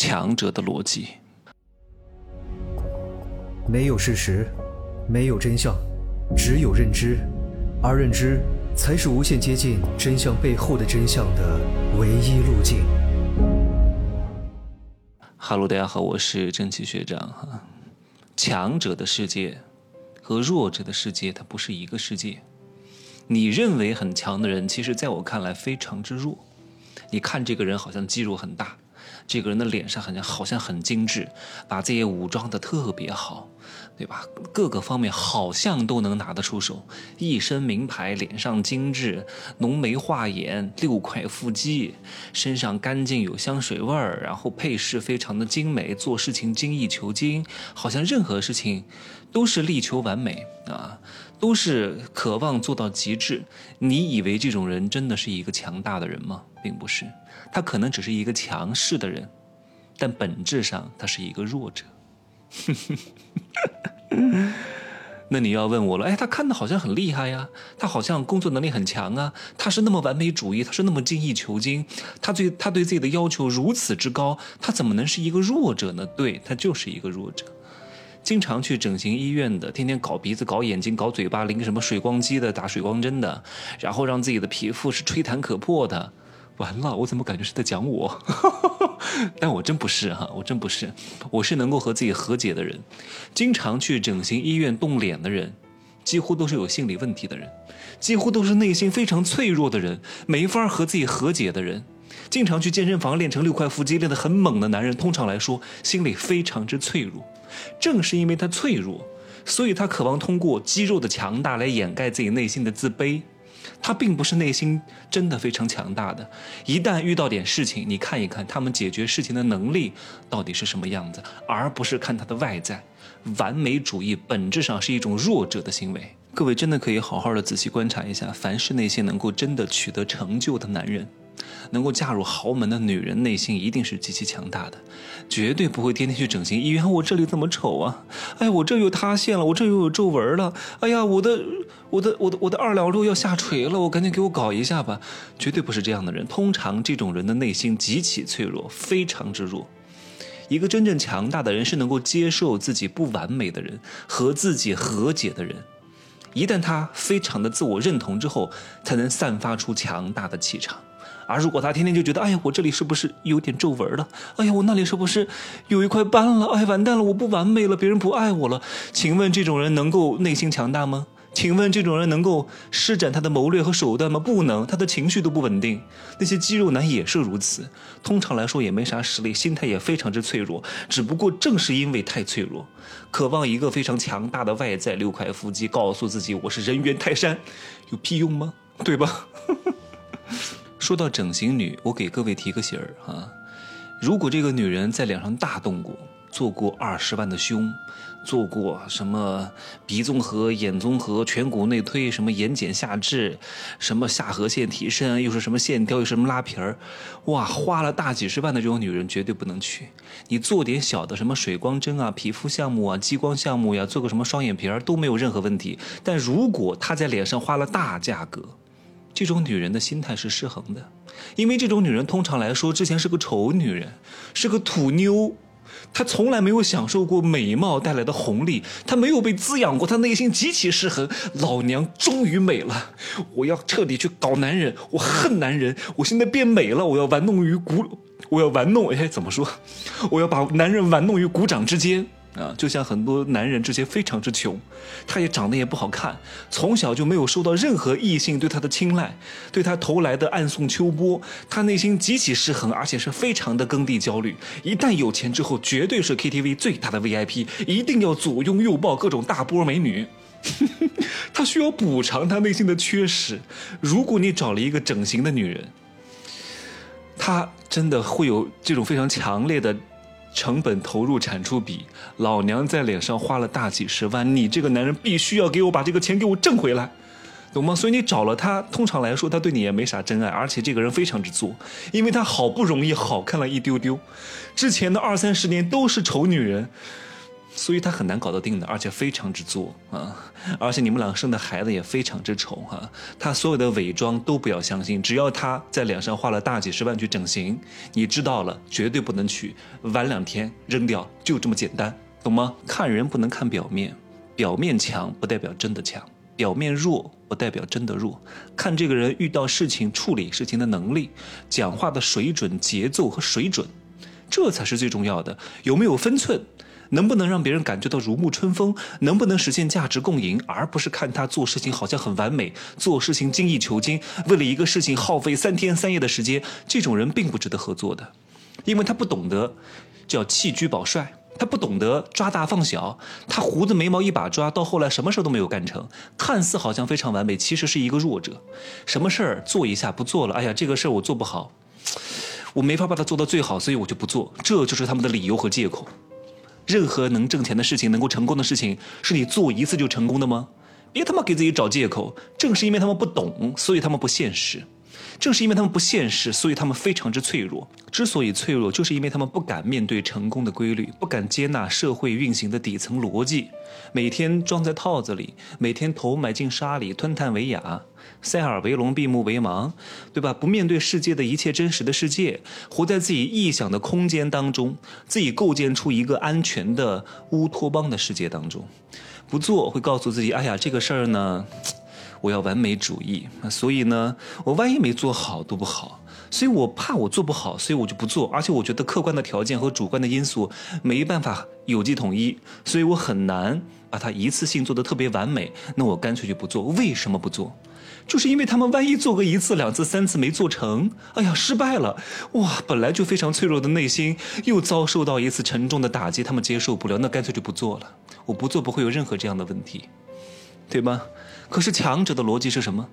强者的逻辑。没有事实，没有真相，只有认知，而认知才是无限接近真相背后的真相的唯一路径。哈喽，大家好，我是正气学长哈。强者的世界和弱者的世界，它不是一个世界。你认为很强的人，其实在我看来非常之弱。你看这个人好像肌肉很大，这个人的脸上好像好像很精致，把自己武装的特别好，对吧？各个方面好像都能拿得出手，一身名牌，脸上精致，浓眉画眼，六块腹肌，身上干净有香水味儿，然后配饰非常的精美，做事情精益求精，好像任何事情都是力求完美啊。都是渴望做到极致。你以为这种人真的是一个强大的人吗？并不是，他可能只是一个强势的人，但本质上他是一个弱者。那你要问我了，哎，他看的好像很厉害呀，他好像工作能力很强啊，他是那么完美主义，他是那么精益求精，他对他对自己的要求如此之高，他怎么能是一个弱者呢？对他就是一个弱者。经常去整形医院的，天天搞鼻子、搞眼睛、搞嘴巴，淋什么水光肌的、打水光针的，然后让自己的皮肤是吹弹可破的。完了，我怎么感觉是在讲我？但我真不是哈，我真不是，我是能够和自己和解的人。经常去整形医院动脸的人，几乎都是有心理问题的人，几乎都是内心非常脆弱的人，没法和自己和解的人。经常去健身房练成六块腹肌、练得很猛的男人，通常来说心里非常之脆弱。正是因为他脆弱，所以他渴望通过肌肉的强大来掩盖自己内心的自卑。他并不是内心真的非常强大的。一旦遇到点事情，你看一看他们解决事情的能力到底是什么样子，而不是看他的外在。完美主义本质上是一种弱者的行为。各位真的可以好好的仔细观察一下，凡是那些能够真的取得成就的男人。能够嫁入豪门的女人，内心一定是极其强大的，绝对不会天天去整形医院。我这里怎么丑啊？哎，我这又塌陷了，我这又有皱纹了。哎呀，我的，我的，我的，我的二两肉要下垂了，我赶紧给我搞一下吧。绝对不是这样的人。通常这种人的内心极其脆弱，非常之弱。一个真正强大的人是能够接受自己不完美的人，和自己和解的人。一旦他非常的自我认同之后，才能散发出强大的气场。而如果他天天就觉得，哎呀，我这里是不是有点皱纹了？哎呀，我那里是不是有一块斑了？哎，完蛋了，我不完美了，别人不爱我了。请问这种人能够内心强大吗？请问这种人能够施展他的谋略和手段吗？不能，他的情绪都不稳定。那些肌肉男也是如此，通常来说也没啥实力，心态也非常之脆弱。只不过正是因为太脆弱，渴望一个非常强大的外在，六块腹肌，告诉自己我是人猿泰山，有屁用吗？对吧？说到整形女，我给各位提个醒儿啊，如果这个女人在脸上大动过，做过二十万的胸，做过什么鼻综合、眼综合、颧骨内推，什么眼睑下至，什么下颌线提升，又是什么线雕，又什么拉皮儿，哇，花了大几十万的这种女人绝对不能去。你做点小的什么水光针啊、皮肤项目啊、激光项目呀，做个什么双眼皮儿都没有任何问题。但如果她在脸上花了大价格，这种女人的心态是失衡的，因为这种女人通常来说之前是个丑女人，是个土妞，她从来没有享受过美貌带来的红利，她没有被滋养过，她内心极其失衡。老娘终于美了，我要彻底去搞男人，我恨男人，我现在变美了，我要玩弄于股，我要玩弄，哎，怎么说？我要把男人玩弄于股掌之间。啊，就像很多男人之前非常之穷，他也长得也不好看，从小就没有受到任何异性对他的青睐，对他投来的暗送秋波，他内心极其失衡，而且是非常的耕地焦虑。一旦有钱之后，绝对是 KTV 最大的 VIP，一定要左拥右抱各种大波美女。他需要补偿他内心的缺失。如果你找了一个整形的女人，他真的会有这种非常强烈的。成本投入产出比，老娘在脸上花了大几十万，你这个男人必须要给我把这个钱给我挣回来，懂吗？所以你找了他，通常来说他对你也没啥真爱，而且这个人非常之作，因为他好不容易好看了一丢丢，之前的二三十年都是丑女人，所以他很难搞得定的，而且非常之作啊！而且你们俩生的孩子也非常之丑哈。他所有的伪装都不要相信，只要他在脸上花了大几十万去整形，你知道了，绝对不能取，晚两天扔掉，就这么简单，懂吗？看人不能看表面，表面强不代表真的强，表面弱不代表真的弱。看这个人遇到事情处理事情的能力，讲话的水准、节奏和水准，这才是最重要的。有没有分寸？能不能让别人感觉到如沐春风？能不能实现价值共赢？而不是看他做事情好像很完美，做事情精益求精，为了一个事情耗费三天三夜的时间，这种人并不值得合作的，因为他不懂得叫弃车保帅，他不懂得抓大放小，他胡子眉毛一把抓，到后来什么事都没有干成，看似好像非常完美，其实是一个弱者。什么事儿做一下不做了，哎呀，这个事儿我做不好，我没法把它做到最好，所以我就不做，这就是他们的理由和借口。任何能挣钱的事情，能够成功的事情，是你做一次就成功的吗？别他妈给自己找借口！正是因为他们不懂，所以他们不现实。正是因为他们不现实，所以他们非常之脆弱。之所以脆弱，就是因为他们不敢面对成功的规律，不敢接纳社会运行的底层逻辑，每天装在套子里，每天头埋进沙里，吞炭为哑，塞耳为聋，闭目为盲，对吧？不面对世界的一切真实的世界，活在自己臆想的空间当中，自己构建出一个安全的乌托邦的世界当中，不做会告诉自己：哎呀，这个事儿呢。我要完美主义，所以呢，我万一没做好都不好，所以我怕我做不好，所以我就不做。而且我觉得客观的条件和主观的因素没办法有机统一，所以我很难把它一次性做得特别完美。那我干脆就不做。为什么不做？就是因为他们万一做个一次、两次、三次没做成，哎呀，失败了，哇，本来就非常脆弱的内心又遭受到一次沉重的打击，他们接受不了，那干脆就不做了。我不做不会有任何这样的问题，对吧？可是强者的逻辑是什么？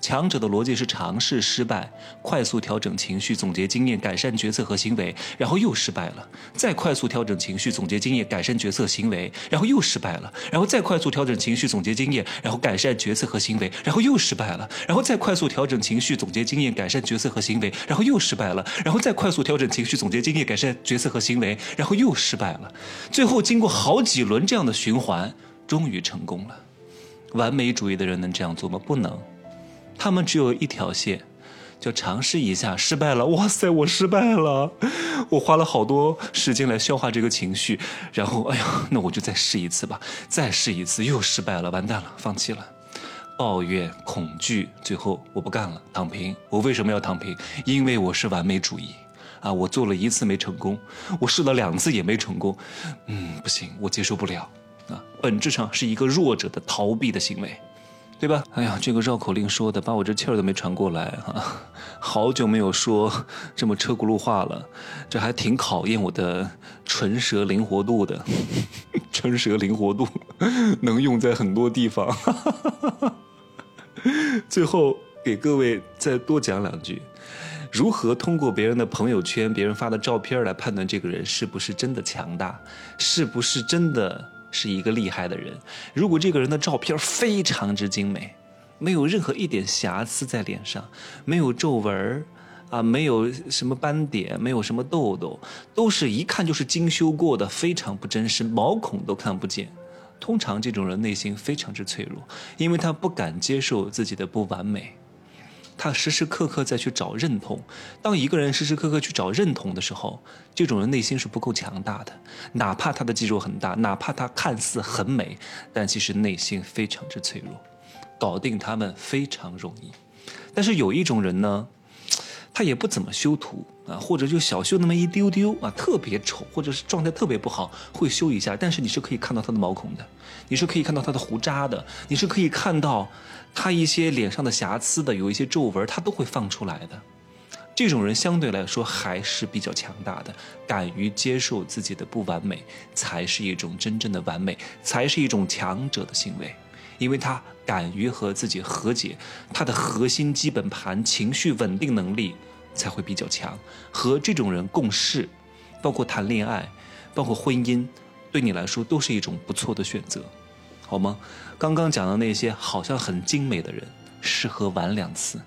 强者的逻辑是尝试失败，快速调整情绪，总结经验，改善决策和行为，然后又失败了，再快速调整情绪，总结经验，改善决策行为，然后又失败了，然后再快速调整情绪，总结经验，然后改善决策和行为，然后又失败了，然后再快速调整情绪，总结经验，改善决策和行为，然后又失败了，然后再快速调整情绪，总结经验，改善决策和行为，然后又失败了，最后经过好几轮这样的循环，终于成功了。完美主义的人能这样做吗？不能，他们只有一条线，就尝试一下，失败了，哇塞，我失败了，我花了好多时间来消化这个情绪，然后，哎呀，那我就再试一次吧，再试一次，又失败了，完蛋了，放弃了，抱怨、恐惧，最后我不干了，躺平。我为什么要躺平？因为我是完美主义，啊，我做了一次没成功，我试了两次也没成功，嗯，不行，我接受不了。本质上是一个弱者的逃避的行为，对吧？哎呀，这个绕口令说的，把我这气儿都没喘过来哈，好久没有说这么车轱辘话了，这还挺考验我的唇舌灵活度的，唇舌灵活度能用在很多地方。最后给各位再多讲两句，如何通过别人的朋友圈、别人发的照片来判断这个人是不是真的强大，是不是真的？是一个厉害的人。如果这个人的照片非常之精美，没有任何一点瑕疵在脸上，没有皱纹啊，没有什么斑点，没有什么痘痘，都是一看就是精修过的，非常不真实，毛孔都看不见。通常这种人内心非常之脆弱，因为他不敢接受自己的不完美。他时时刻刻在去找认同。当一个人时时刻刻去找认同的时候，这种人内心是不够强大的。哪怕他的肌肉很大，哪怕他看似很美，但其实内心非常之脆弱。搞定他们非常容易。但是有一种人呢，他也不怎么修图啊，或者就小修那么一丢丢啊，特别丑，或者是状态特别不好，会修一下。但是你是可以看到他的毛孔的，你是可以看到他的胡渣的，你是可以看到。他一些脸上的瑕疵的，有一些皱纹，他都会放出来的。这种人相对来说还是比较强大的，敢于接受自己的不完美，才是一种真正的完美，才是一种强者的行为。因为他敢于和自己和解，他的核心基本盘情绪稳定能力才会比较强。和这种人共事，包括谈恋爱，包括婚姻，对你来说都是一种不错的选择。好吗？刚刚讲的那些好像很精美的人，适合玩两次，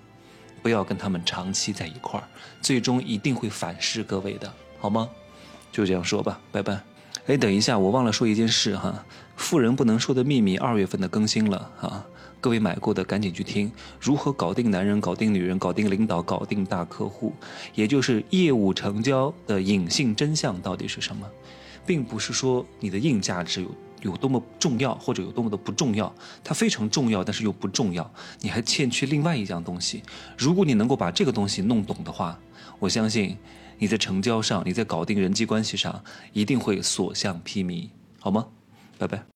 不要跟他们长期在一块儿，最终一定会反噬各位的，好吗？就这样说吧，拜拜。哎，等一下，我忘了说一件事哈，《富人不能说的秘密》二月份的更新了啊，各位买过的赶紧去听。如何搞定男人、搞定女人、搞定领导、搞定大客户，也就是业务成交的隐性真相到底是什么？并不是说你的硬价值有有多么重要，或者有多么的不重要，它非常重要，但是又不重要，你还欠缺另外一样东西。如果你能够把这个东西弄懂的话，我相信。你在成交上，你在搞定人际关系上，一定会所向披靡，好吗？拜拜。